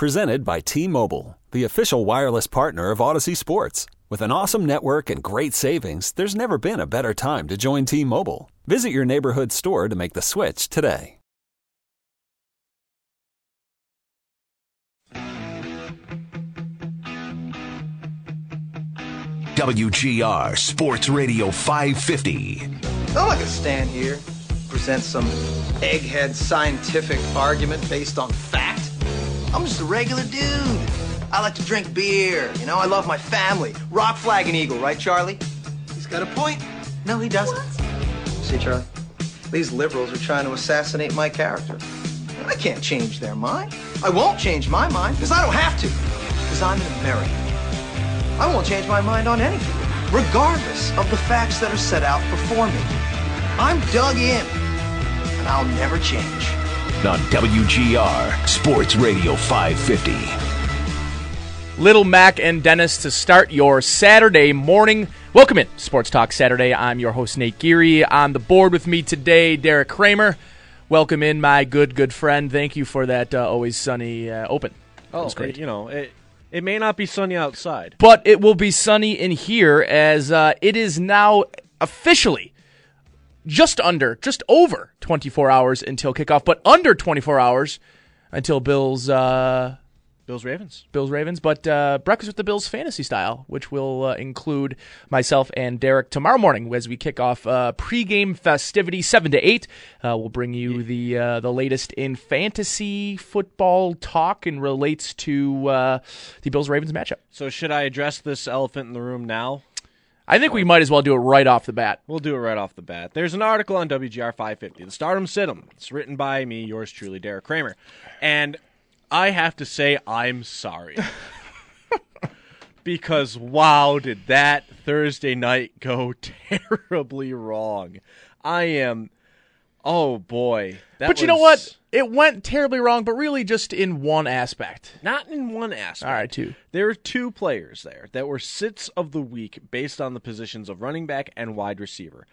Presented by T Mobile, the official wireless partner of Audacy Sports. With an awesome network and great savings, there's never been a better time to join T Mobile. Visit your neighborhood store to make the switch today. WGR Sports Radio 550. I'm not gonna stand here, present some egghead scientific argument based on fact. I'm just a regular dude. I like to drink beer, you know, I love my family. Rock, flag, and eagle, right, Charlie? He's got a point. No, he doesn't. See, Charlie? These liberals are trying to assassinate my character. I can't change their mind. I won't change my mind, because I don't have to. Because I'm an American. I won't change my mind on anything, regardless of the facts that are set out before me. I'm dug in, and I'll never change. On WGR Sports Radio 550. Little Mac and Dennis to start your Saturday morning. Welcome in Sports Talk Saturday. I'm your host Nate Geary. On the board with me today, Derek Kramer. Welcome in, my good good friend. Thank you for that uh, always sunny uh, open. Oh, was great. it- you know, it, it may not be sunny outside. But it will be sunny in here as uh, it is now officially just under, just over 24 hours until kickoff, but under 24 hours until Bills. Uh, Bills Ravens. Bills Ravens, but uh, breakfast with the Bills fantasy style, which will uh, include myself and Derek tomorrow morning as we kick off uh, pregame festivity seven to eight. Uh, we'll bring you the uh, the latest in fantasy football talk and relates to uh, the Bills Ravens matchup. So should I address this elephant in the room now? I think we might as well do it right off the bat. We'll do it right off the bat. There's an article on WGR 550, the Stardom Situm. It's written by me, yours truly, Derek Kramer. And I have to say, I'm sorry. because, wow, did that Thursday night go terribly wrong. I am, oh boy. That but you know was- what? It went terribly wrong, but really just in one aspect. Not in one aspect. All right, two. There were two players there that were sits of the week based on the positions of running back and wide receiver.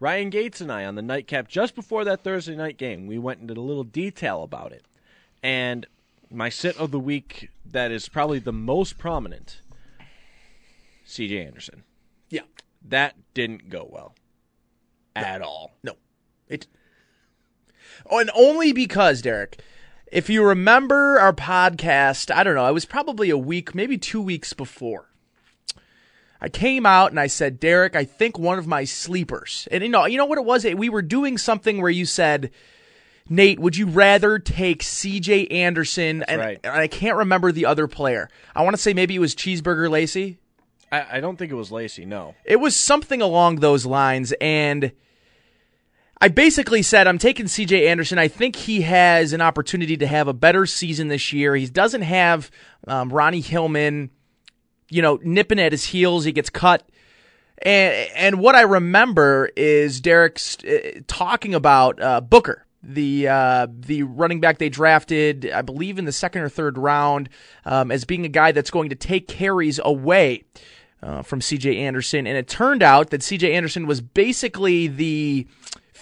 Ryan Gates and I on the nightcap just before that Thursday night game, we went into a little detail about it. And my sit of the week that is probably the most prominent, CJ Anderson. Yeah. That didn't go well. At all. No. It and only because, Derek, if you remember our podcast, I don't know, it was probably a week, maybe two weeks before. I came out and I said, Derek, I think one of my sleepers. And you know, you know what it was? We were doing something where you said, Nate, would you rather take CJ Anderson and, right. and I can't remember the other player. I want to say maybe it was Cheeseburger Lacy. I, I don't think it was Lacy, no. It was something along those lines, and I basically said I'm taking CJ Anderson. I think he has an opportunity to have a better season this year. He doesn't have um, Ronnie Hillman, you know, nipping at his heels. He gets cut. And, and what I remember is Derek's uh, talking about uh, Booker, the uh, the running back they drafted, I believe in the second or third round, um, as being a guy that's going to take carries away uh, from C.J. Anderson. And it turned out that C.J. Anderson was basically the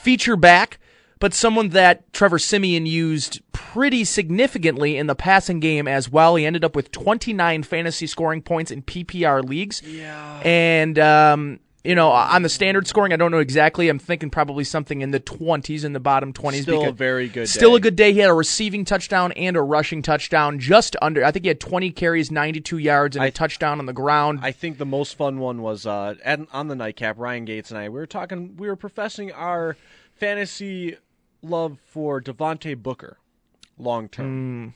feature back, but someone that Trevor Siemian used pretty significantly in the passing game as well. He ended up with 29 fantasy scoring points in PPR leagues. Yeah. And, um, you know, on the standard scoring, I don't know exactly. I'm thinking probably something in the 20s, in the bottom 20s. Still a very good Still a good day. He had a receiving touchdown and a rushing touchdown, just under. I think he had 20 carries, 92 yards, and a I- touchdown on the ground. I think the most fun one was uh, at, on the nightcap. Ryan Gates and I we were talking. We were professing our fantasy love for Devontae Booker, long term,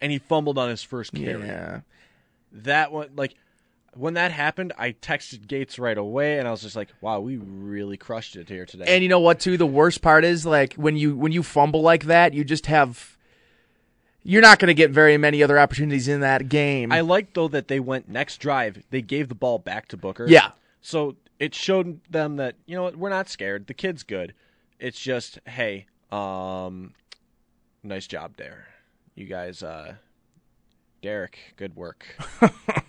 and he fumbled on his first carry. Yeah. That one, like when that happened, I texted Gates right away, and I was just like, "Wow, we really crushed it here today." And you know what? Too the worst part is like when you when you fumble like that, you just have. You're not going to get very many other opportunities in that game. I like though that they went next drive. They gave the ball back to Booker. Yeah. So it showed them that you know what, we're not scared. The kid's good. It's just hey, um, nice job there, you guys. Uh, Derek, good work.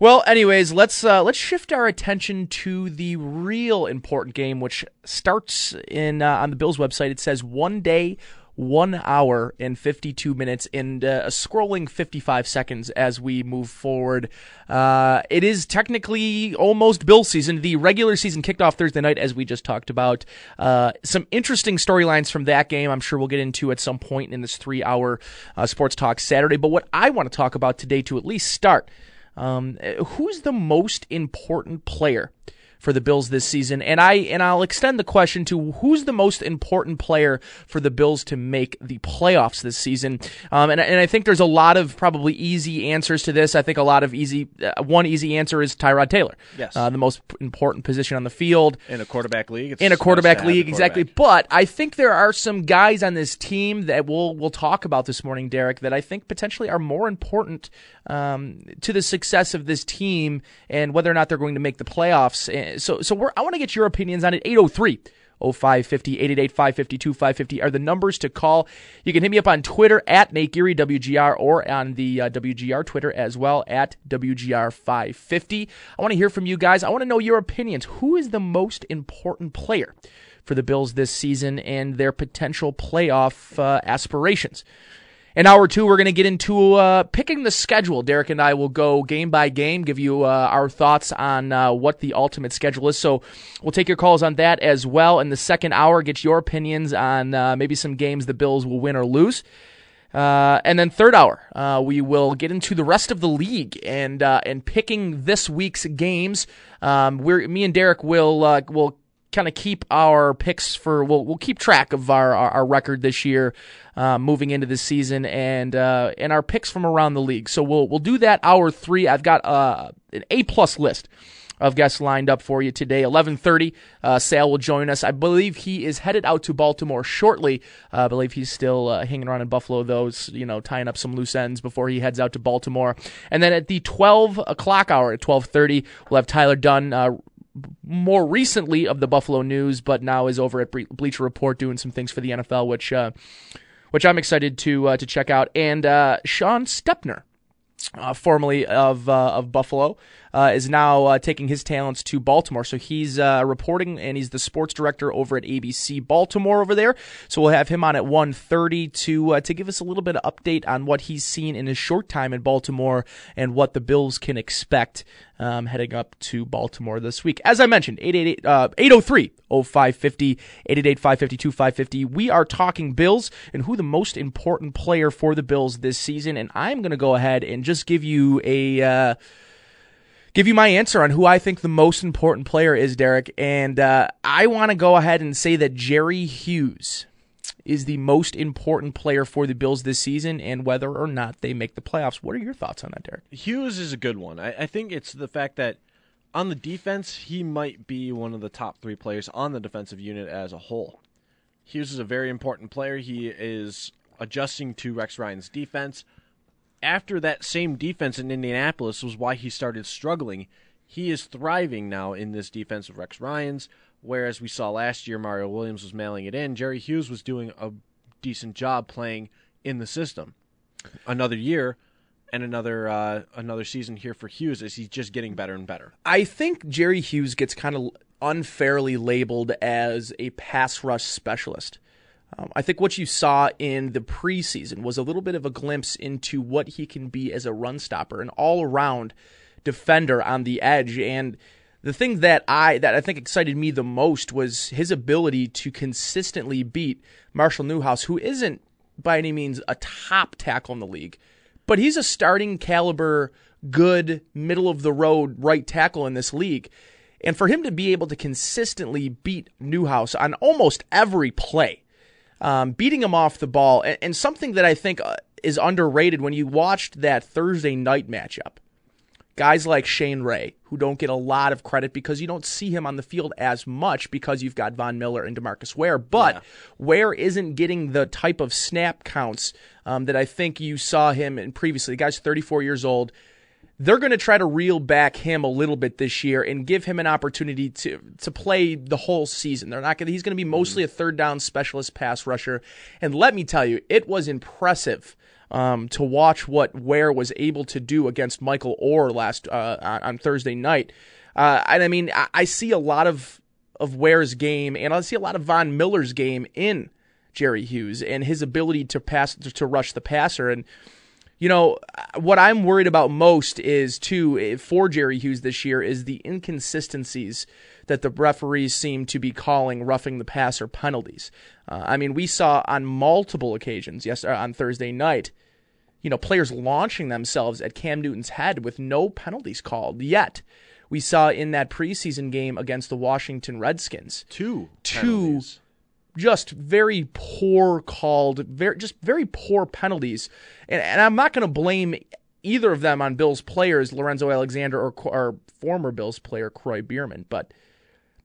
Well, anyways, let's uh, let's shift our attention to the real important game, which starts in uh, on the Bills website. It says one day, one hour and 52 minutes and uh, a scrolling 55 seconds as we move forward. Uh, it is technically almost Bill season. The regular season kicked off Thursday night, as we just talked about. Uh, some interesting storylines from that game, I'm sure we'll get into at some point in this three hour uh, Sports Talk Saturday. But what I want to talk about today to at least start um, who's the most important player? for the Bills this season. And I and I'll extend the question to who's the most important player for the Bills to make the playoffs this season. Um, and and I think there's a lot of probably easy answers to this. I think a lot of easy uh, one easy answer is Tyrod Taylor. Yes, uh, the most important position on the field in a quarterback league. in a quarterback league, a quarterback. exactly. But I think there are some guys on this team that we'll we'll talk about this morning, Derek, that I think potentially are more important um, to the success of this team and whether or not they're going to make the playoffs. So, so I want to get your opinions on it. 803 0550 888 552 550 are the numbers to call. You can hit me up on Twitter at Nate Geary, WGR, or on the uh, WGR Twitter as well at WGR550. I want to hear from you guys. I want to know your opinions. Who is the most important player for the Bills this season and their potential playoff uh, aspirations? In hour two, we're going to get into uh, picking the schedule. Derek and I will go game by game, give you uh, our thoughts on uh, what the ultimate schedule is. So we'll take your calls on that as well. In the second hour, get your opinions on uh, maybe some games the Bills will win or lose. Uh, and then third hour, uh, we will get into the rest of the league and and picking this week's games. Um, we're me and Derek will will kind of keep our picks for we'll we'll keep track of our our, our record this year uh, moving into the season and uh, and our picks from around the league. So we'll we'll do that hour three. I've got uh, an A plus list of guests lined up for you today. 11:30, uh, Sal will join us. I believe he is headed out to Baltimore shortly. Uh, I believe he's still uh, hanging around in Buffalo, those you know, tying up some loose ends before he heads out to Baltimore. And then at the 12 o'clock hour, at 12:30, we'll have Tyler Dunn uh, more recently of the Buffalo News, but now is over at Bleacher Report doing some things for the NFL, which uh, which I'm excited to uh, to check out. And uh, Sean Stepner, uh, formerly of uh, of Buffalo, uh, is now uh, taking his talents to Baltimore. So he's uh, reporting, and he's the sports director over at ABC Baltimore over there. So we'll have him on at 1.30 to uh, to give us a little bit of update on what he's seen in his short time in Baltimore and what the Bills can expect um, heading up to Baltimore this week. As I mentioned, 888, uh, 803 0550, 888 552 550. We are talking Bills and who the most important player for the Bills this season. And I'm going to go ahead and just give you a. Uh, give you my answer on who I think the most important player is, Derek. And uh, I want to go ahead and say that Jerry Hughes is the most important player for the Bills this season and whether or not they make the playoffs. What are your thoughts on that, Derek? Hughes is a good one. I, I think it's the fact that on the defense, he might be one of the top three players on the defensive unit as a whole. Hughes is a very important player. He is adjusting to Rex Ryan's defense after that same defense in Indianapolis was why he started struggling. He is thriving now in this defense of Rex Ryan's, whereas we saw last year Mario Williams was mailing it in. Jerry Hughes was doing a decent job playing in the system. Another year and another uh, another season here for Hughes as he's just getting better and better. I think Jerry Hughes gets kind of unfairly labeled as a pass rush specialist. Um, I think what you saw in the preseason was a little bit of a glimpse into what he can be as a run stopper, an all around defender on the edge. And the thing that I that I think excited me the most was his ability to consistently beat Marshall Newhouse, who isn't by any means a top tackle in the league, but he's a starting caliber, good middle of the road right tackle in this league. And for him to be able to consistently beat Newhouse on almost every play, um, beating him off the ball, and, and something that I think uh, is underrated when you watched that Thursday night matchup. Guys like Shane Ray, who don't get a lot of credit because you don't see him on the field as much because you've got Von Miller and Demarcus Ware. But yeah. Ware isn't getting the type of snap counts um, that I think you saw him in previously. The guy's 34 years old they're going to try to reel back him a little bit this year and give him an opportunity to to play the whole season. They're not going. He's going to be mostly a third down specialist pass rusher. And let me tell you, it was impressive um, to watch what Ware was able to do against Michael Oher last uh, on Thursday night. Uh, and I mean, I, I see a lot of of Ware's game, and I see a lot of Von Miller's game in Jerry Hughes and his ability to pass to rush the passer and you know what I'm worried about most is too eh, for Jerry Hughes this year is the inconsistencies that the referees seem to be calling roughing the passer penalties. Uh, I mean, we saw on multiple occasions yes uh, on Thursday night, you know, players launching themselves at Cam Newton's head with no penalties called yet. We saw in that preseason game against the Washington Redskins Two. two penalties. Just very poor called, very just very poor penalties, and, and I'm not going to blame either of them on Bills players, Lorenzo Alexander or, or former Bills player Kroy Biermann, but.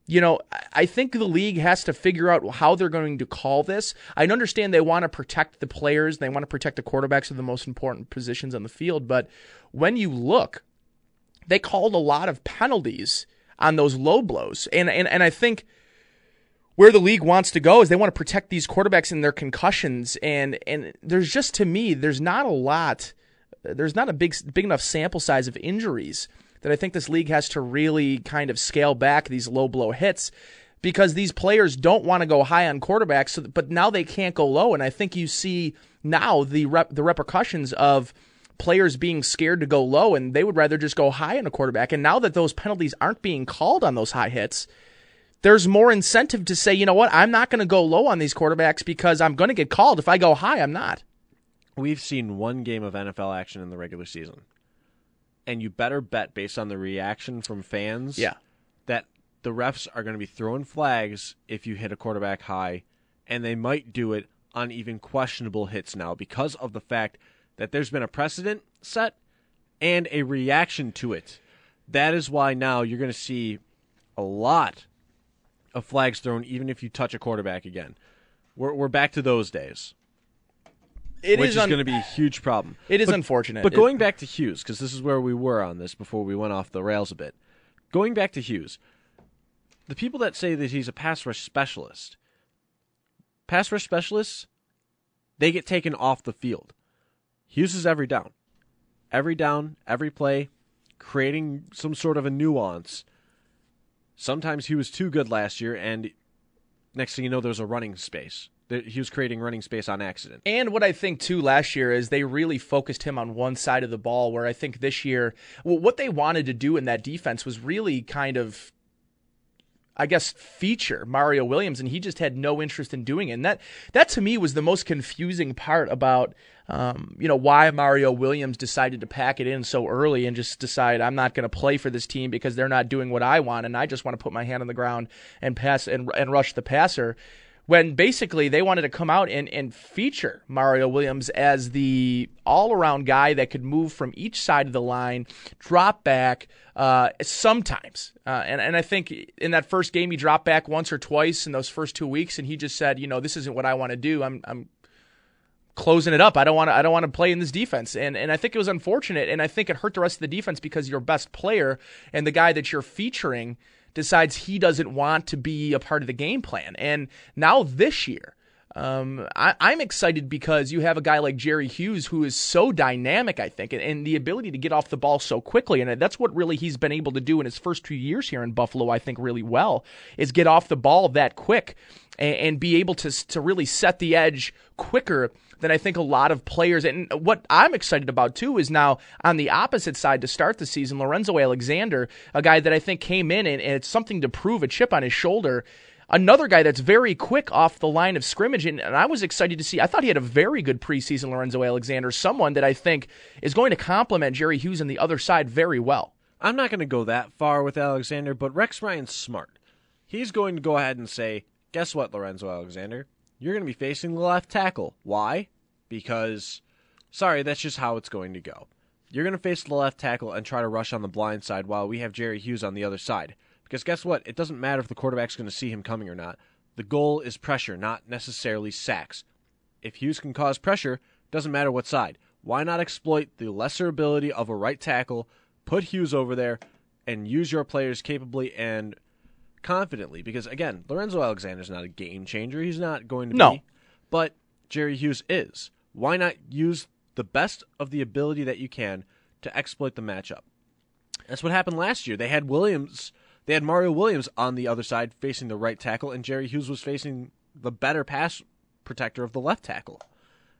You know, I- think the league has to figure out how they're going to call this. I understand they want to protect the players, they want to protect the quarterbacks of the most important positions on the field, but when you look, they called a lot of penalties on those low blows. And and, and I think where the league wants to go is they want to protect these quarterbacks and their concussions. And and there's just to me there's not a lot there's not a big big enough sample size of injuries that I think this league has to really kind of scale back these low blow hits because these players don't want to go high on quarterbacks. So, but now they can't go low. And I think you see now the rep, the repercussions of players being scared to go low and they would rather just go high on a quarterback. And now that those penalties aren't being called on those high hits there's more incentive to say, you know what, I'm not going to go low on these quarterbacks because I'm going to get called. If I go high, I'm not. We've seen one game of NFL action in the regular season. And you better bet based on the reaction from fans that the refs are going to be throwing flags if you hit a quarterback high, and they might do it on even questionable hits now because of the fact that there's been a precedent set and a reaction to it. That is why now you're going to see a lot of flags thrown even if you touch a quarterback again. We're, we're back to those days It which is, un- going to be a huge problem. It is But- unfortunate. But It- going back to Hughes, because this is where we were on this before we went off the rails a bit. Going back to Hughes, the people that say that he's a pass rush specialist, pass rush specialists, they get taken off the field. Hughes is every down, every down, every play, creating some sort of a nuance. Sometimes he was too good last year, and next thing you know, there was a running space. He was creating running space on accident. And what I think too last year is they really focused him on one side of the ball, where I think this year, well, what they wanted to do in that defense was really kind of, I guess, feature Mario Williams, and he just had no interest in doing it. And that that to me was the most confusing part about, um, you know, why Mario Williams decided to pack it in so early and just decide I'm not going to play for this team because they're not doing what I want, and I just want to put my hand on the ground and pass and and rush the passer when basically they wanted to come out and, and feature Mario Williams as the all around guy that could move from each side of the line, drop back uh, sometimes. Uh, and, and I think in that first game, he dropped back once or twice in those first two weeks, and he just said, you know, this isn't what I want to do. I'm, I'm closing it up. I don't want to. I don't want to play in this defense, and and I think it was unfortunate, and I think it hurt the rest of the defense because your best player and the guy that you're featuring decides he doesn't want to be a part of the game plan. And now this year, um, I, I'm excited because you have a guy like Jerry Hughes who is so dynamic, I think, and, and the ability to get off the ball so quickly. And that's what really he's been able to do in his first two years here in Buffalo, I think, really well, is get off the ball that quick and, and be able to, to really set the edge quicker than I think a lot of players. And what I'm excited about too is now on the opposite side to start the season, Lorenzo Alexander, a guy that I think came in and, and it's something to prove, a chip on his shoulder. Another guy that's very quick off the line of scrimmage, and, and I was excited to see. I thought he had a very good preseason, Lorenzo Alexander, someone that I think is going to complement Jerry Hughes on the other side very well. I'm not going to go that far with Alexander, but Rex Ryan's smart. He's going to go ahead and say, guess what, Lorenzo Alexander? You're going to be facing the left tackle. Why? Because, sorry, that's just how it's going to go. You're going to face the left tackle and try to rush on the blind side while we have Jerry Hughes on the other side. Because guess what? It doesn't matter if the quarterback's going to see him coming or not. The goal is pressure, not necessarily sacks. If Hughes can cause pressure, doesn't matter what side. Why not exploit the lesser ability of a right tackle, put Hughes over there, and use your players capably and confidently? Because again, Lorenzo Alexander's not a game changer. He's not going to No. be. But Jerry Hughes is. Why not use the best of the ability that you can to exploit the matchup? That's what happened last year. They had Williams, they had Mario Williams on the other side facing the right tackle, and Jerry Hughes was facing the better pass protector of the left tackle.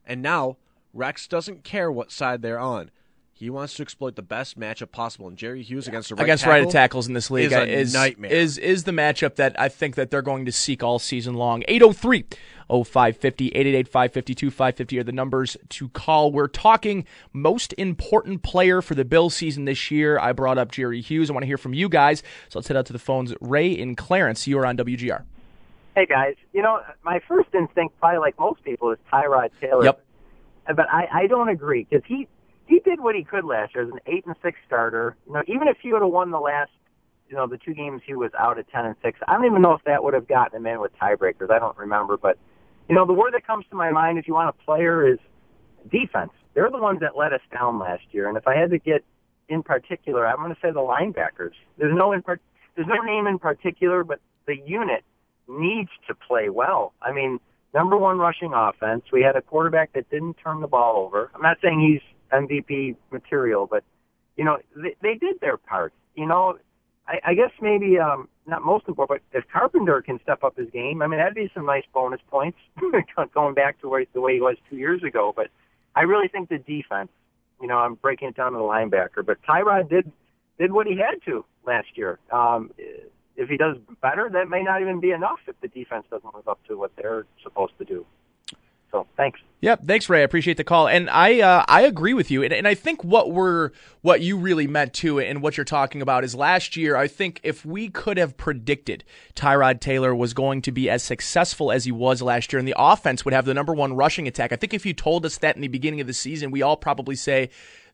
And now Rex doesn't care what side they're on. He wants to exploit the best matchup possible, and Jerry Hughes against the right against tackle right tackles in this league is a is nightmare. is is the matchup that I think that they're going to seek all season long. 803 0550 888 552 550 are the numbers to call. We're talking most important player for the Bill season this year. I brought up Jerry Hughes. I want to hear from you guys. So let's head out to the phones. Ray in Clarence, you are on WGR. Hey guys, you know my first instinct, probably like most people, is Tyrod Taylor. Yep. But I, I don't agree because he he did what he could last year as an eight and six starter. You know, even if he would have won the last, you know, the two games he was out at ten and six, I don't even know if that would have gotten him in with tiebreakers. I don't remember, but you know, the word that comes to my mind if you want a player is defense. They're the ones that let us down last year, and if I had to get in particular, I'm going to say the linebackers. There's no in part, there's no name in particular, but the unit needs to play well. I mean, number one rushing offense. We had a quarterback that didn't turn the ball over. I'm not saying he's MVP material, but you know they, they did their part. You know, I, I guess maybe um, not most important, but if Carpenter can step up his game, I mean that'd be some nice bonus points going back to where, the way he was two years ago. But I really think the defense. You know, I'm breaking it down to the linebacker, but Tyrod did did what he had to last year. Um, if he does better, that may not even be enough if the defense doesn't live up to what they're supposed to do. So thanks. Yep, thanks, Ray. I appreciate the call, and I uh, I agree with you, and, and I think what we're what you really meant to, and what you're talking about is last year. I think if we could have predicted Tyrod Taylor was going to be as successful as he was last year, and the offense would have the number one rushing attack, I think if you told us that in the beginning of the season, we all probably say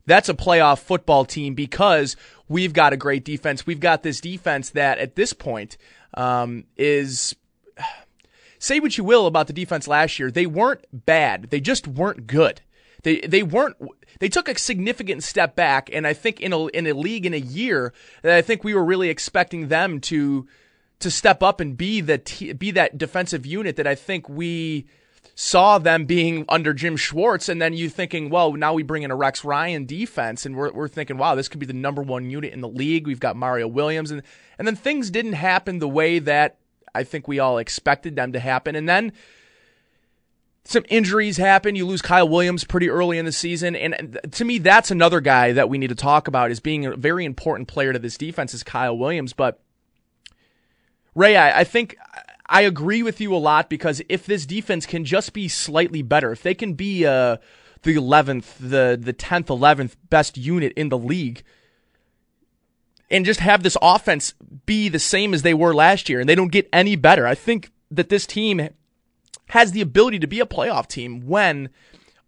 that's a playoff football team because we've got a great defense. We've got this defense that at this point um, is say what you will about the defense last year, they weren't bad. They just weren't good. They they weren't. They took a significant step back, and I think in a in a league in a year that I think we were really expecting them to to step up and be the be that defensive unit that I think we saw them being under Jim Schwartz, and then you thinking, well, now we bring in a Rex Ryan defense, and we're we're thinking, wow, this could be the number one unit in the league. We've got Mario Williams, and and then things didn't happen the way that I think we all expected them to happen. And then some injuries happen. You lose Kyle Williams pretty early in the season. And to me, that's another guy that we need to talk about as being a very important player to this defense is Kyle Williams. But Ray, I, I think I agree with you a lot because if this defense can just be slightly better, if they can be uh, the 11th, the, the 10th, 11th best unit in the league, and just have this offense be the same as they were last year and they don't get any better. I think that this team has the ability to be a playoff team when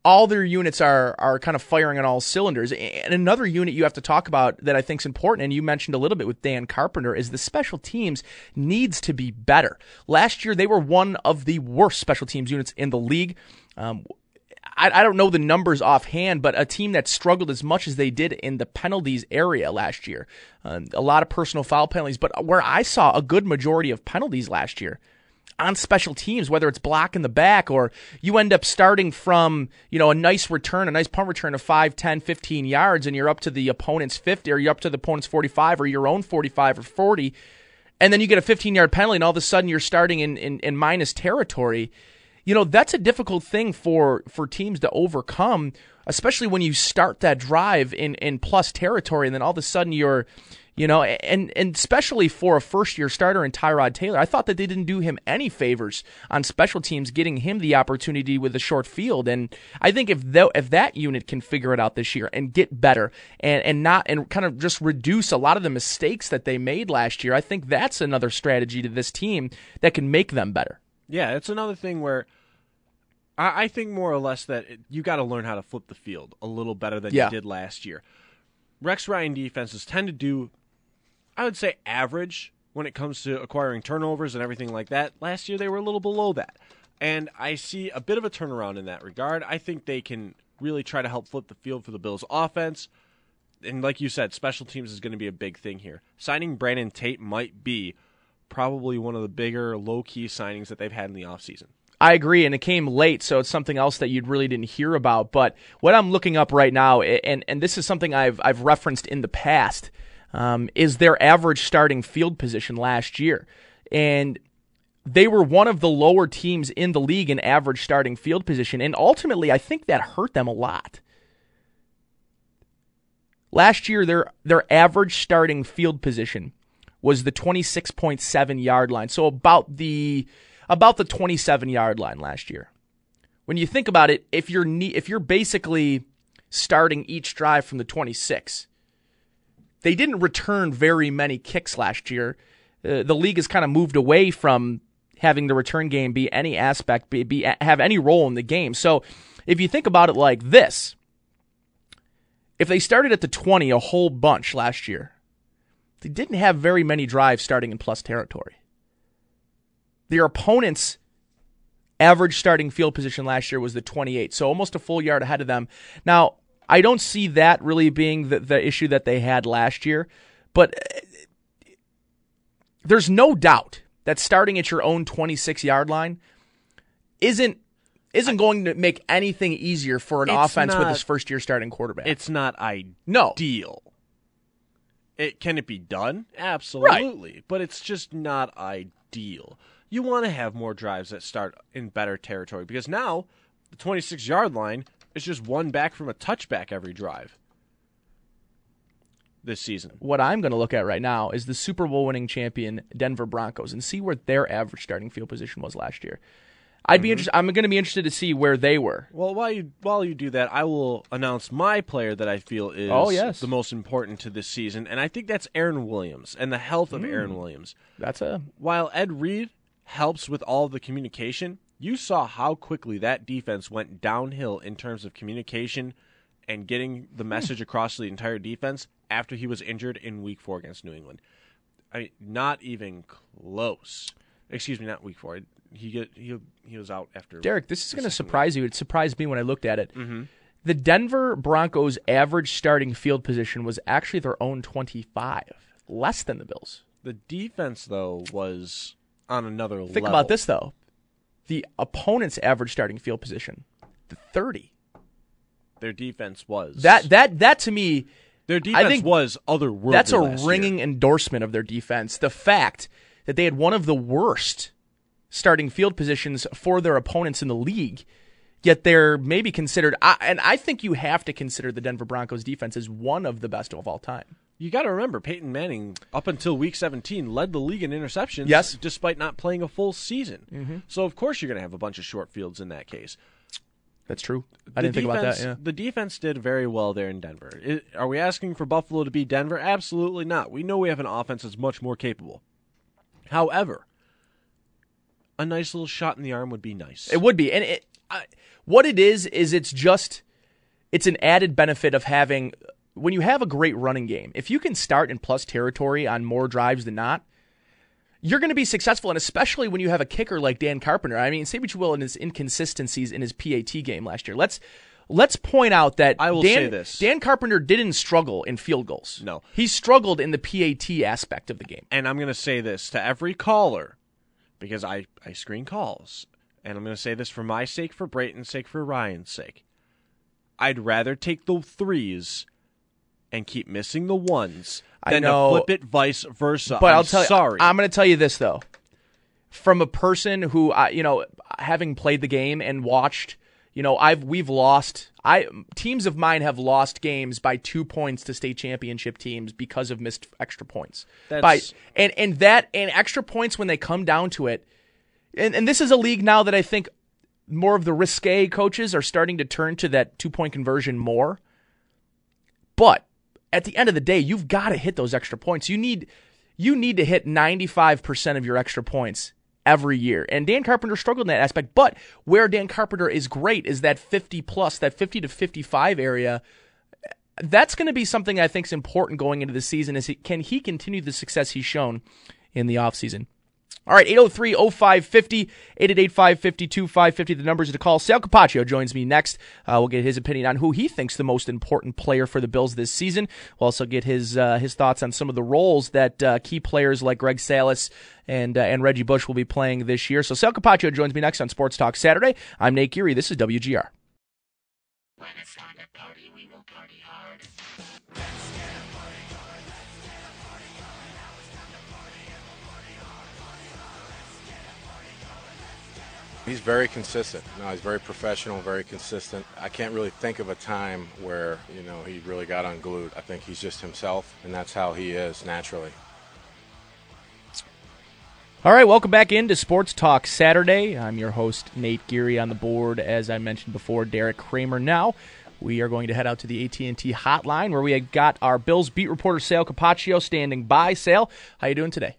all their units are are kind of firing on all cylinders. And another unit you have to talk about that I think is important, and you mentioned a little bit with Dan Carpenter, is the special teams needs to be better. Last year they were one of the worst special teams units in the league. Um, I, I don't know the numbers offhand, but a team that struggled as much as they did in the penalties area last year. Um, a lot of personal foul penalties, but where I saw a good majority of penalties last year on special teams, whether it's block in the back or you end up starting from, you know, a nice return, a nice punt return of 5, 10, 15 yards, and you're up to the opponent's 50 or you're up to the opponent's 45 or your own 45 or 40, and then you get a 15 yard penalty, and all of a sudden you're starting in, in, in minus territory you know that's a difficult thing for for teams to overcome especially when you start that drive in in plus territory and then all of a sudden you're you know and and especially for a first year starter in Tyrod Taylor I thought that they didn't do him any favors on special teams getting him the opportunity with a short field and I think if th- if that unit can figure it out this year and get better and and not and kind of just reduce a lot of the mistakes that they made last year I think that's another strategy to this team that can make them better. Yeah, it's another thing where I, I think more or less that it, you got to learn how to flip the field a little better than Yeah. you did last year. Rex Ryan defenses tend to do, I would say, average when it comes to acquiring turnovers and everything like that. Last year they were a little below that. And I see a bit of a turnaround in that regard. I think they can really try to help flip the field for the Bills offense. And like you said, special teams is going to be a big thing here. Signing Brandon Tate might be probably one of the bigger low key signings that they've had in the offseason. I agree, and it came late, so it's something else that you really didn't hear about. But what I'm looking up right now, and and this is something I've I've referenced in the past, um, is their average starting field position last year, and they were one of the lower teams in the league in average starting field position. And ultimately, I think that hurt them a lot. Last year, their, their average starting field position was the 26.7 yard line. So about the, about the 27 yard line last year. When you think about it, if you're, if you're basically starting each drive from the 26, they didn't return very many kicks last year. Uh, the league has kind of moved away from having the return game be any aspect, be, be have any role in the game. So if you think about it like this, if they started at the 20 a whole bunch last year, they didn't have very many drives starting in plus territory. Their opponent's average starting field position last year was the 28, so almost a full yard ahead of them. Now, I don't see that really being the, the issue that they had last year, but uh, there's no doubt that starting at your own 26 yard line isn't isn't going to make anything easier for an It's offense with not- his first year starting quarterback. It's not no, ideal. It can it be done? Absolutely, but it's just not ideal. You want to have more drives that start in better territory because now the 26 yard line is just one back from a touchback every drive this season. what I'm going to look at right now is the Super Bowl winning champion Denver Broncos and see where their average starting field position was last year. I'd Mm-hmm. be interested. I'm going to be interested to see where they were. Well, while you while you do that, I will announce my player that I feel is Oh, yes. the most important to this season, and I think that's Aaron Williams and the health of Aaron Williams. That's a While Ed Reed helps with all of the communication, you saw how quickly that defense went downhill in terms of communication and getting the message across to the entire defense after he was injured in Week Four against New England. I mean, not even close. Excuse me, not Week Four. He get he he was out after. Derek. This is going to second week. surprise you. It surprised me when I looked at it. Mm-hmm. The Denver Broncos' average starting field position was actually their own 25, less than the Bills. The defense though was on another level. Think about this though: the opponent's average starting field position, the 30. Their defense was That that that to me Their defense think was otherworldly. That's a last year. ringing endorsement of their defense. The fact that they had one of the worst starting field positions for their opponents in the league, yet they're maybe considered, I- and I think you have to consider the Denver Broncos defense as one of the best of all time. You got to remember, Peyton Manning, up until Week 17, led the league in interceptions. Yes. despite not playing a full season. Mm-hmm. So of course you're going to have a bunch of short fields in that case. That's true. I The didn't think about that. defense- Yeah. The defense did very well there in Denver. I- are we asking for Buffalo to be Denver? Absolutely not. We know we have an offense that's much more capable. However, a nice little shot in the arm would be nice. It would be, and it, I, what it is is it's just it's an added benefit of having when you have a great running game. If you can start in plus territory on more drives than not, you're going to be successful, and especially when you have a kicker like Dan Carpenter. I mean, say what you will in his inconsistencies in his PAT game last year. Let's let's point out that I will Dan, say this. Dan Carpenter didn't struggle in field goals. No. he struggled in the PAT aspect of the game. and I'm going to say this to every caller because I, I screen calls. And I'm going to say this for my sake, for Brayton's sake, for Ryan's sake. I'd rather take the threes and keep missing the ones I know. flip it vice versa. But I'm will tell sorry. you, I'm going to tell you this though, from a person who, I you know, having played the game and watched, you know, I've we've lost. I teams of mine have lost games by two points to state championship teams because of missed extra points. That's- by and and that and extra points when they come down to it. And and this is a league now that I think more of the risque coaches are starting to turn to that two point conversion more. But at the end of the day, you've got to hit those extra points. You need you need to hit 95% of your extra points every year. And Dan Carpenter struggled in that aspect, but where Dan Carpenter is great is that 50 plus, that 50 to 55 area. That's going to be something I think is important going into the season is he, can he continue the success he's shown in the offseason? All right, 803 0550, 888 552 550. The numbers to call. Sal Capaccio joins me next. Uh, we'll get his opinion on who he thinks the most important player for the Bills this season. We'll also get his uh, his thoughts on some of the roles that uh, key players like Greg Salas and uh, and Reggie Bush will be playing this year. So Sal Capaccio joins me next on Sports Talk Saturday. I'm Nate Geary. This is WGR. He's very consistent. No, he's very professional, very consistent. I can't really think of a time where, you know, he really got unglued. I think he's just himself, and that's how he is naturally. All right, welcome back into Sports Talk Saturday. I'm your host, Nate Geary, on the board. As I mentioned before, Derek Kramer now. We are going to head out to the AT&T hotline where we got our Bills beat reporter Sal Capaccio standing by. Sal, how you doing today?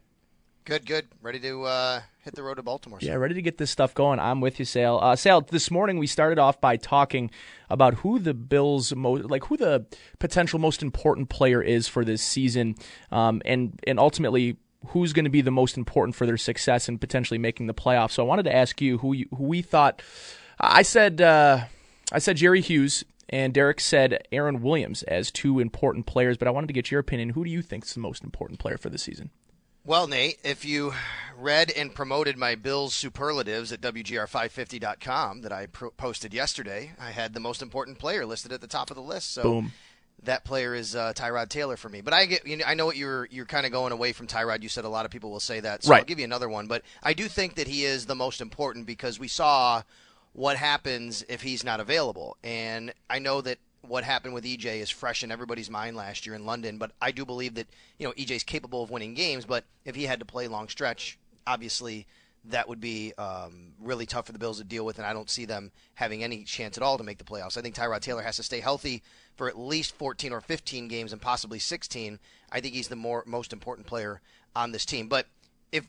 Good, good. Ready to uh, hit the road to Baltimore. Yeah, ready to get this stuff going. I'm with you, Sal. Uh, Sal, this morning we started off by talking about who the Bills most, like who the potential most important player is for this season, um, and and ultimately who's going to be the most important for their success and potentially making the playoffs. So I wanted to ask you who you, who we thought. I said uh, I said Jerry Hughes. And Derek said Aaron Williams as two important players, but I wanted to get your opinion. Who do you think is the most important player for the season? Well, Nate, if you read and promoted my Bills superlatives at WGR550.com that I pro- posted yesterday, I had the most important player listed at the top of the list. So Boom. that player is uh, Tyrod Taylor for me. But I get, you know, I know what you're you're kind of going away from Tyrod. You said a lot of people will say that, so Right. I'll give you another one. But I do think that he is the most important because we saw what happens if he's not available, and I know that what happened with EJ is fresh in everybody's mind last year in London. But I do believe that you know EJ's capable of winning games, but if he had to play long stretch, obviously that would be um, really tough for the Bills to deal with, and I don't see them having any chance at all to make the playoffs. I think Tyrod Taylor has to stay healthy for at least 14 or 15 games, and possibly 16. I think he's the more most important player on this team. But if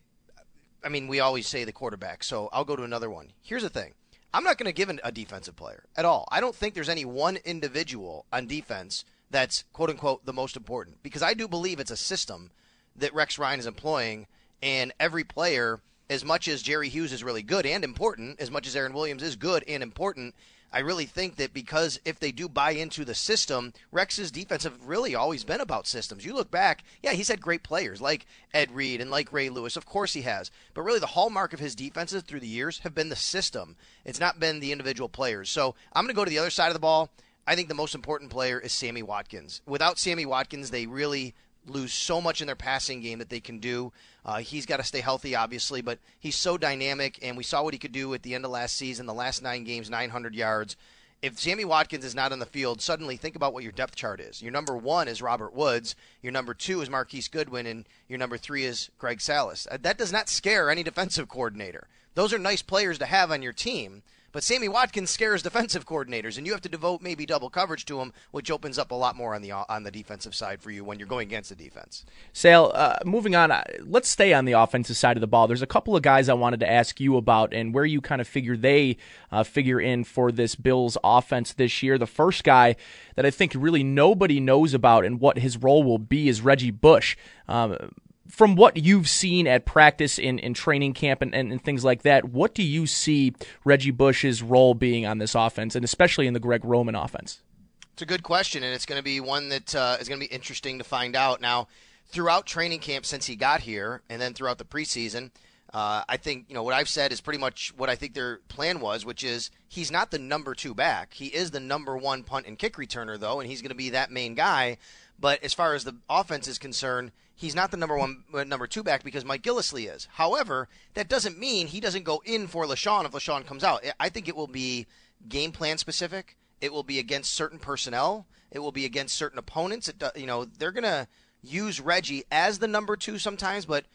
I mean, we always say the quarterback, so I'll go to another one. Here's the thing. I'm not going to give an, a defensive player at all. I don't think there's any one individual on defense that's quote unquote the most important because I do believe it's a system that Rex Ryan is employing, and every player, as much as Jerry Hughes is really good and important, as much as Aaron Williams is good and important, I really think that because if they do buy into the system, Rex's defense have really always been about systems. You look back, yeah, he's had great players like Ed Reed and like Ray Lewis. Of course he has. But really the hallmark of his defenses through the years have been the system. It's not been the individual players. So I'm going to go to the other side of the ball. I think the most important player is Sammy Watkins. Without Sammy Watkins, they really lose so much in their passing game that they can do. Uh, he's got to stay healthy, obviously, but he's so dynamic, and we saw what he could do at the end of last season, the last nine games, 900 yards. If Sammy Watkins is not on the field, suddenly think about what your depth chart is. Your number one is Robert Woods. Your number two is Marquise Goodwin, and your number three is Greg Salas. Uh, That does not scare any defensive coordinator. Those are nice players to have on your team. But Sammy Watkins scares defensive coordinators, and you have to devote maybe double coverage to him, which opens up a lot more on the on the defensive side for you when you're going against the defense. Sal, uh, moving on, uh, let's stay on the offensive side of the ball. There's a couple of guys I wanted to ask you about and where you kind of figure they uh, figure in for this Bills offense this year. The first guy that I think really nobody knows about and what his role will be is Reggie Bush. Um, from what you've seen at practice in, in training camp and, and, and things like that, what do you see Reggie Bush's role being on this offense, and especially in the Greg Roman offense? It's a good question, and it's going to be one that uh, is going to be interesting to find out. Now, throughout training camp since he got here, and then throughout the preseason, uh, I think you know what I've said is pretty much what I think their plan was, which is he's not the number two back. He is the number one punt and kick returner, though, and he's going to be that main guy. But as far as the offense is concerned, he's not the number one, uh, number two back because Mike Gillislee is. However, that doesn't mean he doesn't go in for LeSean if LeSean comes out. I think it will be game plan specific. It will be against certain personnel. It will be against certain opponents. It, you know, they're gonna use Reggie as the number two sometimes, but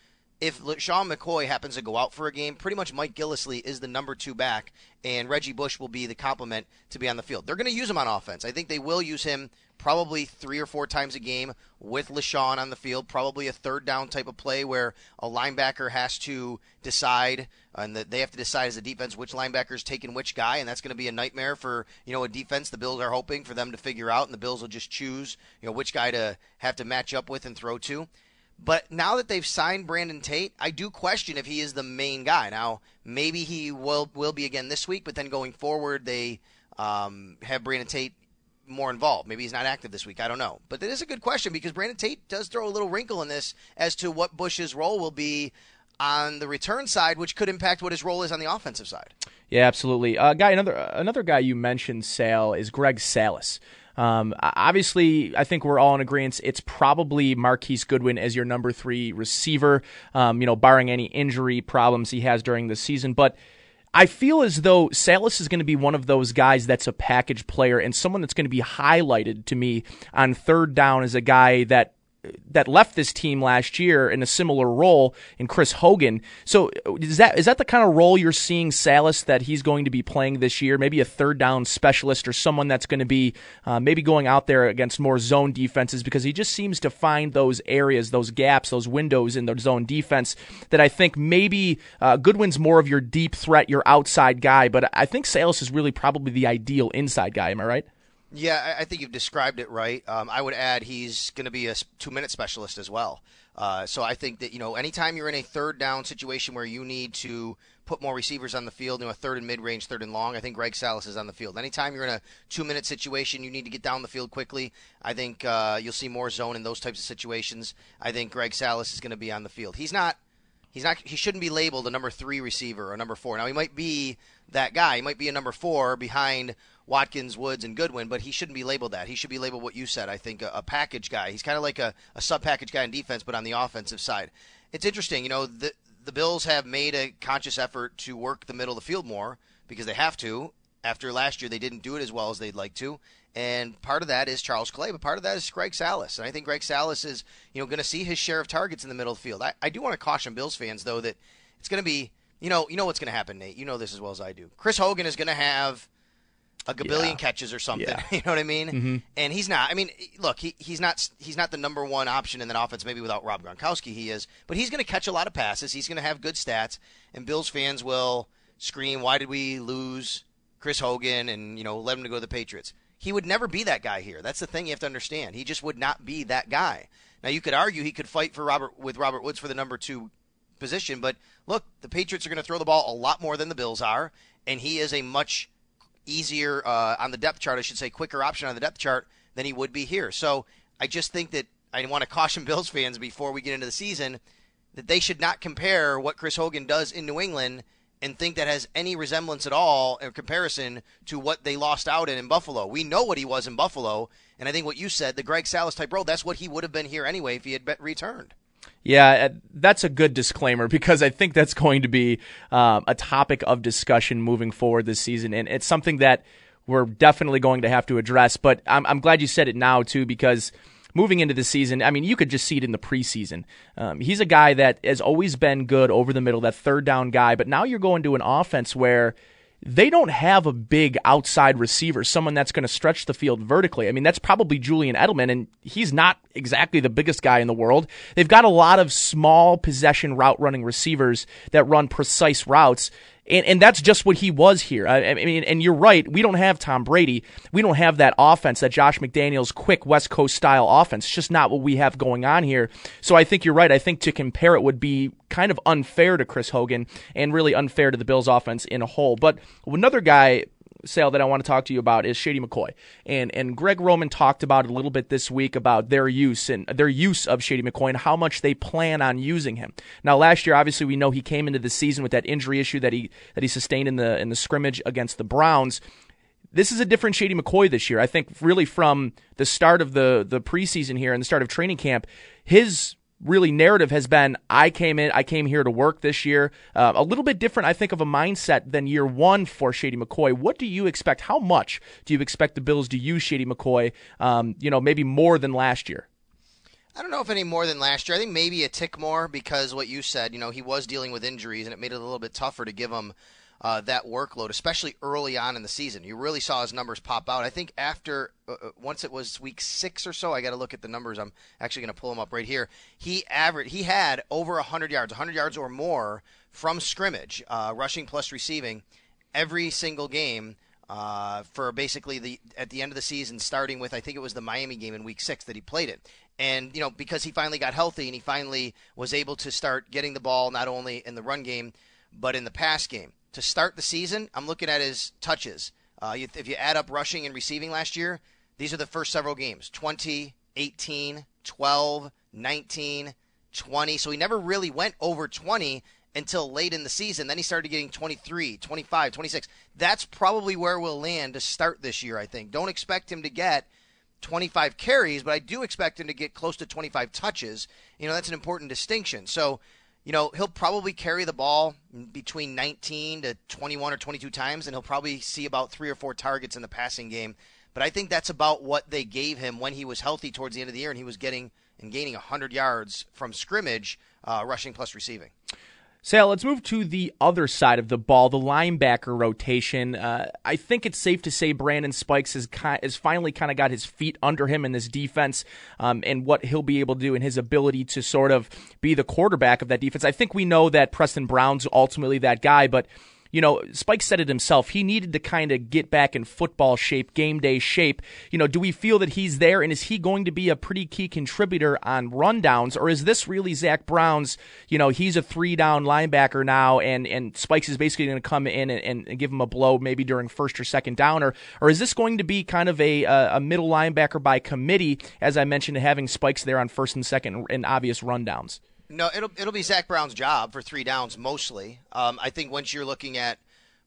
if Sean McCoy happens to go out for a game, pretty much Mike Gillislee is the number two back, and Reggie Bush will be the complement to be on the field. They're going to use him on offense. I think they will use him probably three or four times a game with LeSean on the field, probably a third down type of play where a linebacker has to decide, and they have to decide as a defense which linebacker is taking which guy, and that's going to be a nightmare for you know a defense. The Bills are hoping for them to figure out, and the Bills will just choose you know which guy to have to match up with and throw to. But now that they've signed Brandon Tate, I do question if he is the main guy. Now, maybe he will will be again this week, but then going forward, they um, have Brandon Tate more involved. Maybe he's not active this week. I don't know. But that is a good question because Brandon Tate does throw a little wrinkle in this as to what Bush's role will be on the return side, which could impact what his role is on the offensive side. Yeah, absolutely. Uh, guy, another another guy you mentioned, Sal, is Greg Salas. Um, obviously, I think we're all in agreement. It's probably Marquise Goodwin as your number three receiver. Um, you know, barring any injury problems he has during the season, but. I feel as though Salas is going to be one of those guys that's a package player and someone that's going to be highlighted to me on third down as a guy that that left this team last year in a similar role in Chris Hogan. So is that is that the kind of role you're seeing Salas that he's going to be playing this year? Maybe a third down specialist or someone that's going to be uh, maybe going out there against more zone defenses because he just seems to find those areas, those gaps, those windows in the zone defense that I think maybe uh, Goodwin's more of your deep threat, your outside guy, but I think Salas is really probably the ideal inside guy. Am I right? Yeah, I think you've described it right. Um, I would add he's going to be a two-minute specialist as well. Uh, so I think that you know, anytime you're in a third down situation where you need to put more receivers on the field, you know, a third and mid-range, third and long, I think Greg Salas is on the field. Anytime you're in a two-minute situation, you need to get down the field quickly. I think uh, you'll see more zone in those types of situations. I think Greg Salas is going to be on the field. He's not. He's not. He shouldn't be labeled a number three receiver or number four. Now he might be that guy. He might be a number four behind Watkins, Woods, and Goodwin, but he shouldn't be labeled that. He should be labeled what you said. I think a, a package guy. He's kind of like a, a sub package guy in defense, but on the offensive side. It's interesting, you know, the the Bills have made a conscious effort to work the middle of the field more because they have to. After last year, they didn't do it as well as they'd like to, and part of that is Charles Clay, but part of that is Greg Salas. And I think Greg Salas is, you know, going to see his share of targets in the middle of the field. I, I do want to caution Bills fans though that it's going to be, you know, you know what's going to happen, Nate. You know this as well as I do. Chris Hogan is going to have a gabillion yeah. catches or something. Yeah. You know what I mean? Mm-hmm. And he's not. I mean, look, he, he's not. He's not the number one option in that offense. Maybe without Rob Gronkowski, he is. But he's going to catch a lot of passes. He's going to have good stats, and Bills fans will scream, "Why did we lose Chris Hogan?" And you know, let him to go to the Patriots. He would never be that guy here. That's the thing you have to understand. He just would not be that guy. Now you could argue he could fight for Robert with Robert Woods for the number two position, but look, the Patriots are going to throw the ball a lot more than the Bills are, and he is a much easier uh, on the depth chart, I should say, quicker option on the depth chart than he would be here. So I just think that I want to caution Bills fans before we get into the season that they should not compare what Chris Hogan does in New England and think that has any resemblance at all in comparison to what they lost out in in Buffalo. We know what he was in Buffalo, and I think what you said, the Greg Salas type role, that's what he would have been here anyway if he had returned. Yeah, uh, that's a good disclaimer because I think that's going to be um, a topic of discussion moving forward this season, and it's something that we're definitely going to have to address. But I'm, I'm glad you said it now too because moving into the season, I mean, you could just see it in the preseason. Um, he's a guy that has always been good over the middle, that third down guy. But now you're going to an offense where they don't have a big outside receiver, someone that's going to stretch the field vertically. I mean, that's probably Julian Edelman, and he's not exactly the biggest guy in the world. They've got a lot of small possession route running receivers that run precise routes. And, and that's just what he was here. I, I, mean, and you're right. We don't have Tom Brady. We don't have that offense, that Josh McDaniels quick West Coast style offense. It's just not what we have going on here. So I think you're right. I think to compare it would be kind of unfair to Chris Hogan and really unfair to the Bills offense in a whole. But another guy Sal that I want to talk to you about is Shady McCoy. And and Greg Roman talked about a little bit this week about their use and their use of Shady McCoy and how much they plan on using him. Now last year obviously we know he came into the season with that injury issue that he that he sustained in the in the scrimmage against the Browns this is a different Shady McCoy this year. I think really from the start of the the preseason here and the start of training camp, his really narrative has been I came in, I came here to work this year. Uh, a little bit different, I think, of a mindset than year one for Shady McCoy. What do you expect? How much do you expect the Bills to use Shady McCoy? Um, you know, maybe more than last year. I don't know if any more than last year. I think maybe a tick more because what you said, you know, he was dealing with injuries and it made it a little bit tougher to give him uh, that workload, especially early on in the season. You really saw his numbers pop out. I think after uh, uh once it was week six or so, I got to look at the numbers. I'm actually going to pull them up right here. He averaged, he had over 100 yards, 100 yards or more from scrimmage, uh, rushing plus receiving, every single game. Uh, for basically the at the end of the season, starting with I think it was the Miami game in Week Six that he played it, and you know because he finally got healthy and he finally was able to start getting the ball not only in the run game but in the pass game to start the season, I'm looking at his touches. Uh, if you add up rushing and receiving last year, these are the first several games 20, 18, 12, 19, 20. So he never really went over 20 until late in the season. Then he started getting 23, 25, 26. That's probably where we'll land to start this year, I think. Don't expect him to get 25 carries, but I do expect him to get close to 25 touches. You know, that's an important distinction. So you know, he'll probably carry the ball between 19 to 21 or 22 times, and he'll probably see about three or four targets in the passing game. But I think that's about what they gave him when he was healthy towards the end of the year, and he was getting and gaining 100 yards from scrimmage, uh, rushing plus receiving. Sal, let's move to the other side of the ball, the linebacker rotation. Uh, I think it's safe to say Brandon Spikes has, ki- has finally kind of got his feet under him in this defense um, and what he'll be able to do and his ability to sort of be the quarterback of that defense. I think we know that Preston Brown's ultimately that guy, but you know, Spike said it himself. He needed to kind of get back in football shape, game day shape. You know, do we feel that he's there, and is he going to be a pretty key contributor on rundowns, or is this really Zach Brown's? You know, he's a three down linebacker now, and and Spikes is basically going to come in and, and, give him a blow maybe during first or second down, or or is this going to be kind of a a middle linebacker by committee, as I mentioned, having Spikes there on first and second and obvious rundowns? No, it'll it'll be Zach Brown's job for three downs mostly. Um, I think once you're looking at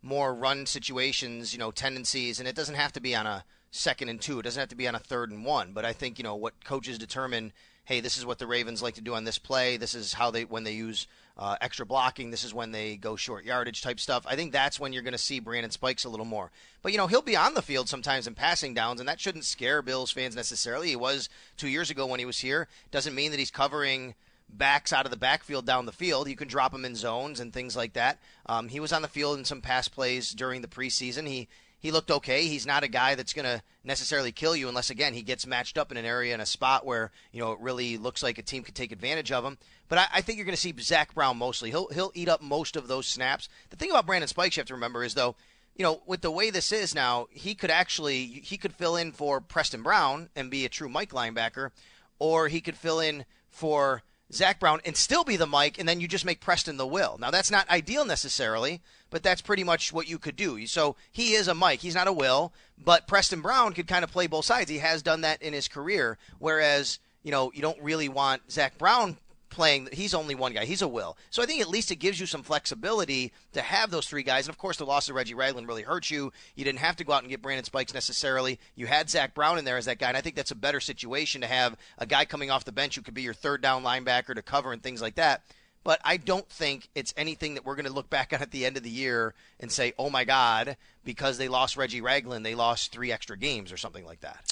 more run situations, you know, tendencies, and it doesn't have to be on a second and two. It doesn't have to be on a third and one. But I think you know what coaches determine. Hey, this is what the Ravens like to do on this play. This is how they when they use uh, extra blocking. This is when they go short yardage type stuff. I think that's when you're going to see Brandon Spikes a little more. But you know he'll be on the field sometimes in passing downs, and that shouldn't scare Bills fans necessarily. He was two years ago when he was here. Doesn't mean that he's covering backs out of the backfield down the field. You can drop him in zones and things like that. Um, he was on the field in some pass plays during the preseason. He he looked okay. He's not a guy that's going to necessarily kill you unless again he gets matched up in an area in a spot where you know it really looks like a team could take advantage of him. But I, I think you're going to see Zach Brown mostly. He'll he'll eat up most of those snaps. The thing about Brandon Spikes you have to remember is though you know, with the way this is now, he could actually he could fill in for Preston Brown and be a true Mike linebacker, or he could fill in for Zach Brown and still be the Mike, and then you just make Preston the Will. Now that's not ideal necessarily, but that's pretty much what you could do. So he is a Mike. He's not a Will, but Preston Brown could kind of play both sides. He has done that in his career. Whereas you know you don't really want Zach Brown playing. He's only one guy. He's a will. So I think at least it gives you some flexibility to have those three guys. And of course, the loss of Reggie Ragland really hurt you. You didn't have to go out and get Brandon Spikes necessarily. You had Zach Brown in there as that guy, and I think that's a better situation to have a guy coming off the bench who could be your third down linebacker to cover and things like that. But I don't think it's anything that we're going to look back on at the end of the year and say, "Oh my God," because they lost Reggie Ragland, they lost three extra games or something like that.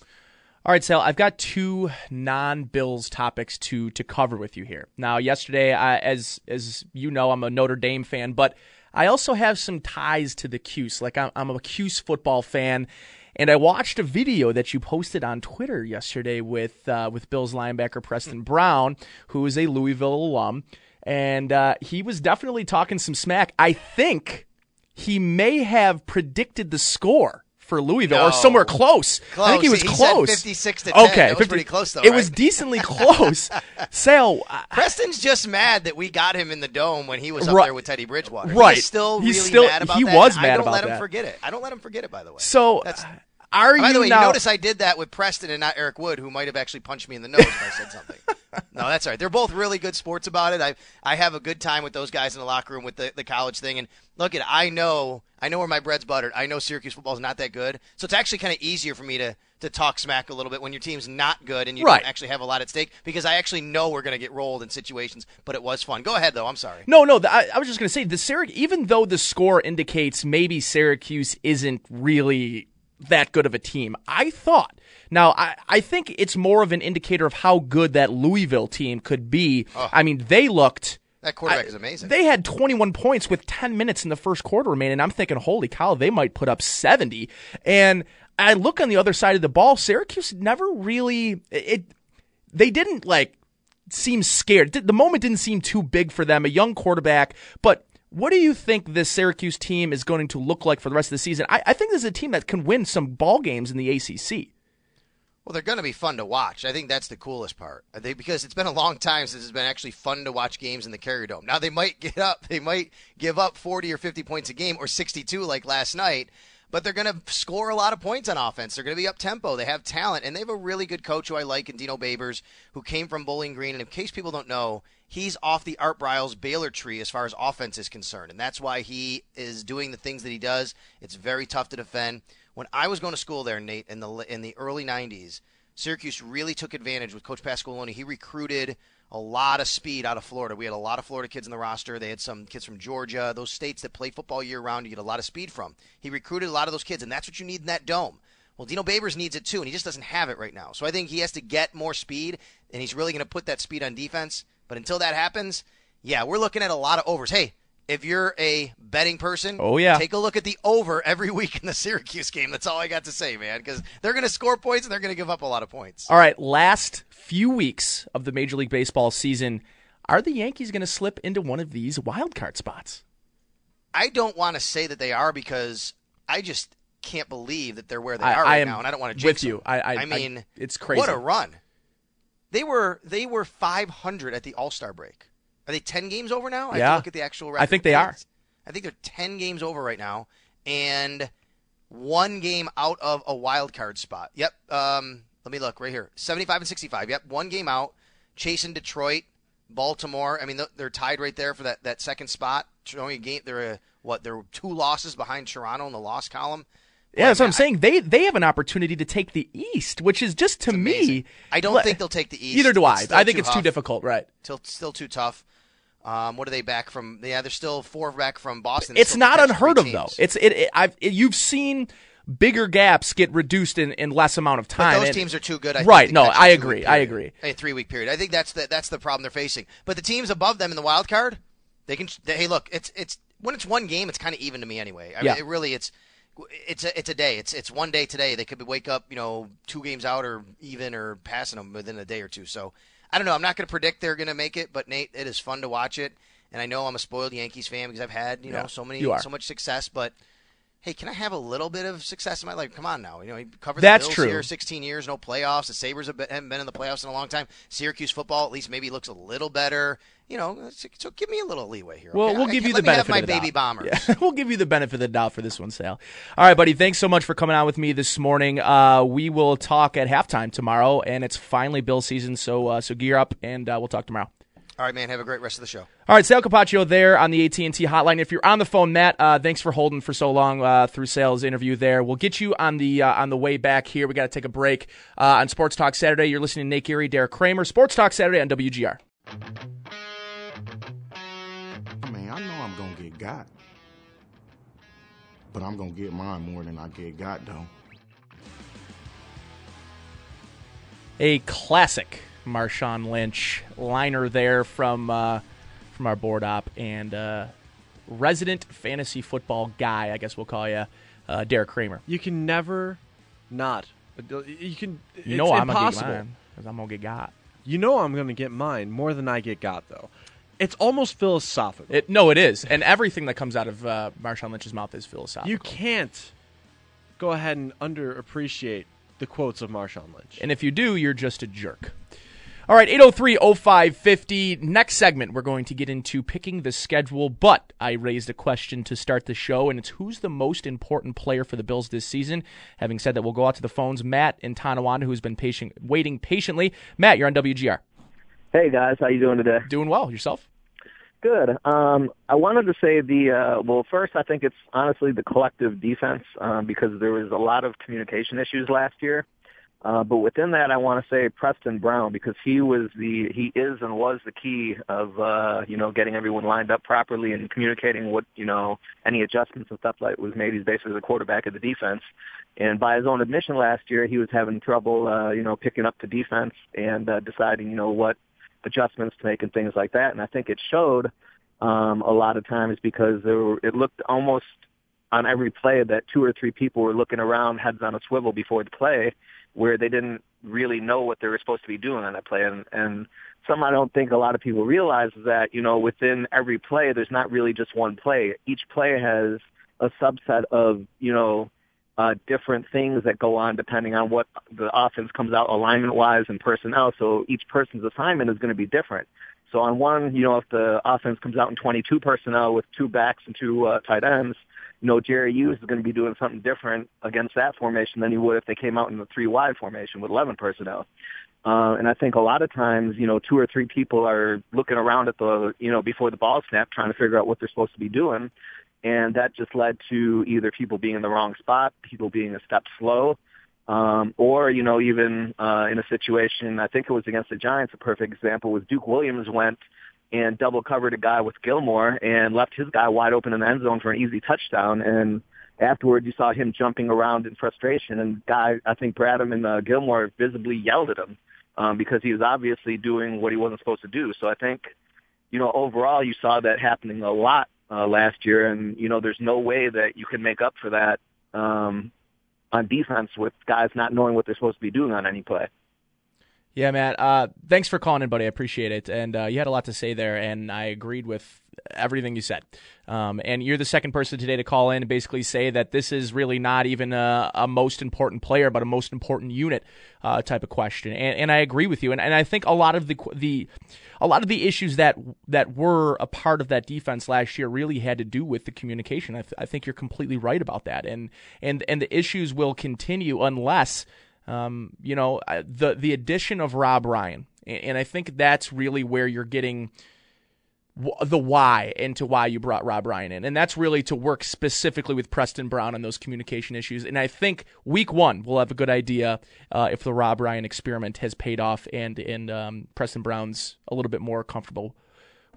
All right, Sal, I've got two non-Bills topics to to cover with you here. Now, yesterday, I, as as you know, I'm a Notre Dame fan, but I also have some ties to the Cuse. Like I'm, I'm a Cuse football fan, and I watched a video that you posted on Twitter yesterday with uh, with Bills linebacker Preston Brown, who is a Louisville alum, and uh, he was definitely talking some smack. I think he may have predicted the score for Louisville no. or somewhere close. close. I think he was he close. 56 to 10. Okay, that was pretty close though. It right? was decently close. Sale. Preston's just mad that we got him in the dome when he was up Right. there with Teddy Bridgewater. Right. He's still He's really still- mad about he that. was I mad don't about let him forget it. I don't let him forget it. By the way. So, That's- uh, are By you the way, now? you notice I did that with Preston and not Eric Wood, who might have actually punched me in the nose if I said something. no, that's all right. They're both really good sports about it. I I have a good time with those guys in the locker room with the, the college thing. And look, at I know I know where my bread's buttered. I know Syracuse football is not that good, so it's actually kind of easier for me to to talk smack a little bit when your team's not good and you Right. don't actually have a lot at stake because I actually know we're going to get rolled in situations. But it was fun. Go ahead though. I'm sorry. No, no. The, I, I was just going to say the Syracuse. even though the score indicates maybe Syracuse isn't really that good of a team, I thought. Now, I, I think it's more of an indicator of how good that Louisville team could be. I mean, they looked. That quarterback I- is amazing. They had 21 points with 10 minutes in the first quarter remaining. I'm thinking, holy cow, they might put up 70. And I look on the other side of the ball. Syracuse never really it. They didn't like seem scared. The moment didn't seem too big for them. A young quarterback, but. What do you think this Syracuse team is going to look like for the rest of the season? I, I think this is a team that can win some ball games in the ACC. Well, they're going to be fun to watch. I think that's the coolest part. Think because it's been a long time since it's been actually fun to watch games in the Carrier Dome. Now they might get up, they might give up 40 or 50 points a game or 62 like last night, but they're going to score a lot of points on offense. They're going to be up tempo. They have talent, and they have a really good coach who I like in Dino Babers, who came from Bowling Green. And in case people don't know, he's off the Art Briles Baylor tree as far as offense is concerned, and that's why he is doing the things that he does. It's very tough to defend. When I was going to school there, Nate, in the in the early '90s, Syracuse really took advantage with Coach Pasqualoni. He recruited a lot of speed out of Florida. We had a lot of Florida kids in the roster. They had some kids from Georgia, those states that play football year round. You get a lot of speed from. He recruited a lot of those kids, and that's what you need in that dome. Well, Dino Babers needs it too, and he just doesn't have it right now. So I think he has to get more speed, and he's really going to put that speed on defense. But until that happens, yeah, we're looking at a lot of overs. Hey, if you're a betting person, Oh, yeah. take a look at the over every week in the Syracuse game. That's all I got to say, man, because they're going to score points and they're going to give up a lot of points. All right, last few weeks of the Major League Baseball season, are the Yankees going to slip into one of these wild card spots? I don't want to say that they are because I just can't believe that they're where they I- are right now, and I don't want to with you. I- I- I- mean, it's crazy. What a run! They were they were 500 at the All Star break. Are they 10 games over now? I have Yeah. to look at the actual record. I think they are. I think they're 10 games over right now, and one game out of a wild card spot. Yep. Um, let me look right here. 75 and 65. Yep. One game out. Chasing Detroit, Baltimore. I mean, they're tied right there for that, that second spot. Only game. They're a, what? They're two losses behind Toronto in the loss column. Yeah, that's what I'm saying. They they have an opportunity to take the East, which is just to me. amazing. I don't le- think they'll take the East. Either do I. I think too it's too difficult. Right. Still, still too tough. Um, what are they back from? Yeah, they're still four back from Boston. It's not unheard of though. It's it. it I've it, you've seen bigger gaps get reduced in, in less amount of But time. those and- teams are too good. I right? No, I agree. I agree. A three week period. I think that's the that's the problem they're facing. But the teams above them in the wild card, they can. They, hey, look, it's it's when it's one game, it's kind of even to me anyway. I Yeah. mean, it really it's. It's a it's a day. It's it's one day today. They could be wake up, you know, two games out or even or passing them within a day or two. So I don't know. I'm not going to predict they're going to make it, but Nate, it is fun to watch it. And I know I'm a spoiled Yankees fan because I've had you know so many so much success. But hey, can I have a little bit of success in my life? Come on now, you know, you cover the That's Bills true. here, 16 years, no playoffs. The Sabres have been, haven't been in the playoffs in a long time. Syracuse football at least maybe looks a little better. You know, so, give me a little leeway here. Well, okay? we'll I- give you the benefit of the baby doubt. bombers. Yeah, we'll give you the benefit of the doubt for this one, Sal. All right, buddy. Thanks so much for coming on with me this morning. Uh, we will talk at halftime tomorrow, and it's finally Bill season, so uh, so gear up, and uh, we'll talk tomorrow. All right, man. Have a great rest of the show. All right, Sal Capaccio there on the AT and T hotline. If you're on the phone, Matt, uh, thanks for holding for so long uh, through Sal's interview. There, we'll get you on the uh, on the way back here. We got to take a break uh, on Sports Talk Saturday. You're listening to Nate Geary, Derek Kramer, Sports Talk Saturday on WGR. I mean, I know I'm gonna get got, but I'm gonna get mine more than I get got though. a classic Marshawn Lynch liner there from uh, from our board op and uh, resident fantasy football guy, I guess we'll call you, uh, Derek Kramer. You can never not. You can. You know I'm gonna impossible. get mine because I'm gonna get got. You know I'm going to get mine more than I get got though. It's almost philosophical. It no, it is, and everything that comes out of uh, Marshawn Lynch's mouth is philosophical. you can't go ahead and underappreciate the quotes of Marshawn Lynch. And if you do, you're just a jerk. All right, 803 0550. Next segment, we're going to get into picking the schedule, but I raised a question to start the show, and it's who's the most important player for the Bills this season? Having said that, we'll go out to the phones. Matt in Tonawanda, who's been patient, waiting patiently. Matt, you're on WGR. Hey guys, how you doing today? Doing well. Yourself? Good. Um, I wanted to say the uh, well. First, I think it's honestly the collective defense um, because there was a lot of communication issues last year. Uh, but within that, I want to say Preston Brown because he was the he is and was the key of uh, you know getting everyone lined up properly and communicating what you know any adjustments and stuff like was made. He's basically the quarterback of the defense. And by his own admission last year, he was having trouble uh, you know picking up the defense and uh, deciding you know what adjustments to make and things like that. And I think it showed um, a lot of times because there were, it looked almost on every play that two or three people were looking around heads on a swivel before the play where they didn't really know what they were supposed to be doing on that play. And, and some I don't think a lot of people realize is that, you know, within every play, there's not really just one play. Each play has a subset of, you know, uh, different things that go on depending on what the offense comes out alignment wise and personnel. So each person's assignment is going to be different. So on one, you know, if the offense comes out in 22 personnel with two backs and two uh, tight ends, you know, Jerry Hughes is going to be doing something different against that formation than he would if they came out in the three wide formation with 11 personnel. Uh, and I think a lot of times, you know, two or three people are looking around at the, you know, before the ball snap, trying to figure out what they're supposed to be doing. And that just led to either people being in the wrong spot, people being a step slow, Um, or, you know, even uh, in a situation, I think it was against the Giants, a perfect example was Duke Williams went and double covered a guy with Gilmore and left his guy wide open in the end zone for an easy touchdown. And afterwards, you saw him jumping around in frustration. And guy, I think Bradham and uh, Gilmore visibly yelled at him um, because he was obviously doing what he wasn't supposed to do. So I think, you know, overall, you saw that happening a lot uh, last year. And, you know, there's no way that you can make up for that um, on defense with guys not knowing what they're supposed to be doing on any play. Yeah, Matt. Uh, thanks for calling in, buddy. I appreciate it. And uh, you had a lot to say there, and I agreed with everything you said. Um, and you're the second person today to call in and basically say that this is really not even a, a most important player, but a most important unit uh, type of question. And, and I agree with you. And, and I think a lot of the the a lot of the issues that that were a part of that defense last year really had to do with the communication. I, th- I think you're completely right about that. And and and the issues will continue unless um, you know, the the addition of Rob Ryan, and I think that's really where you're getting the why into why you brought Rob Ryan in. And that's really to work specifically with Preston Brown on those communication issues. And I think week one, we'll have a good idea uh, if the Rob Ryan experiment has paid off and, and um, Preston Brown's a little bit more comfortable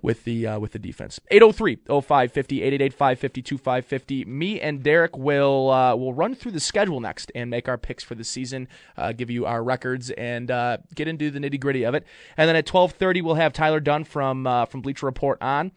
with the uh, with the defense. 803-0550, 888-550-2550. Me and Derek will uh, will run through the schedule next and make our picks for the season, uh, give you our records, and uh, get into the nitty gritty of it. And then at 12:30, we'll have Tyler Dunne from uh, from Bleacher Report on.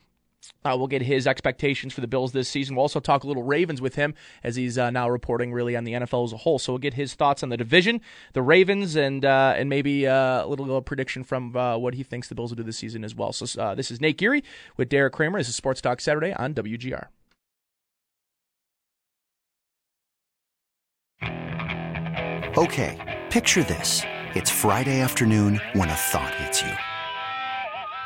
Uh, we'll get his expectations for the Bills this season. We'll also talk a little Ravens with him as he's uh, now reporting really on the NFL as a whole. So we'll get his thoughts on the division, the Ravens, and uh, and maybe uh, a little prediction from uh, what he thinks the Bills will do this season as well. So uh, this is Nate Geary with Derek Kramer. This is Sports Talk Saturday on WGR. Okay, picture this: it's Friday afternoon when a thought hits you.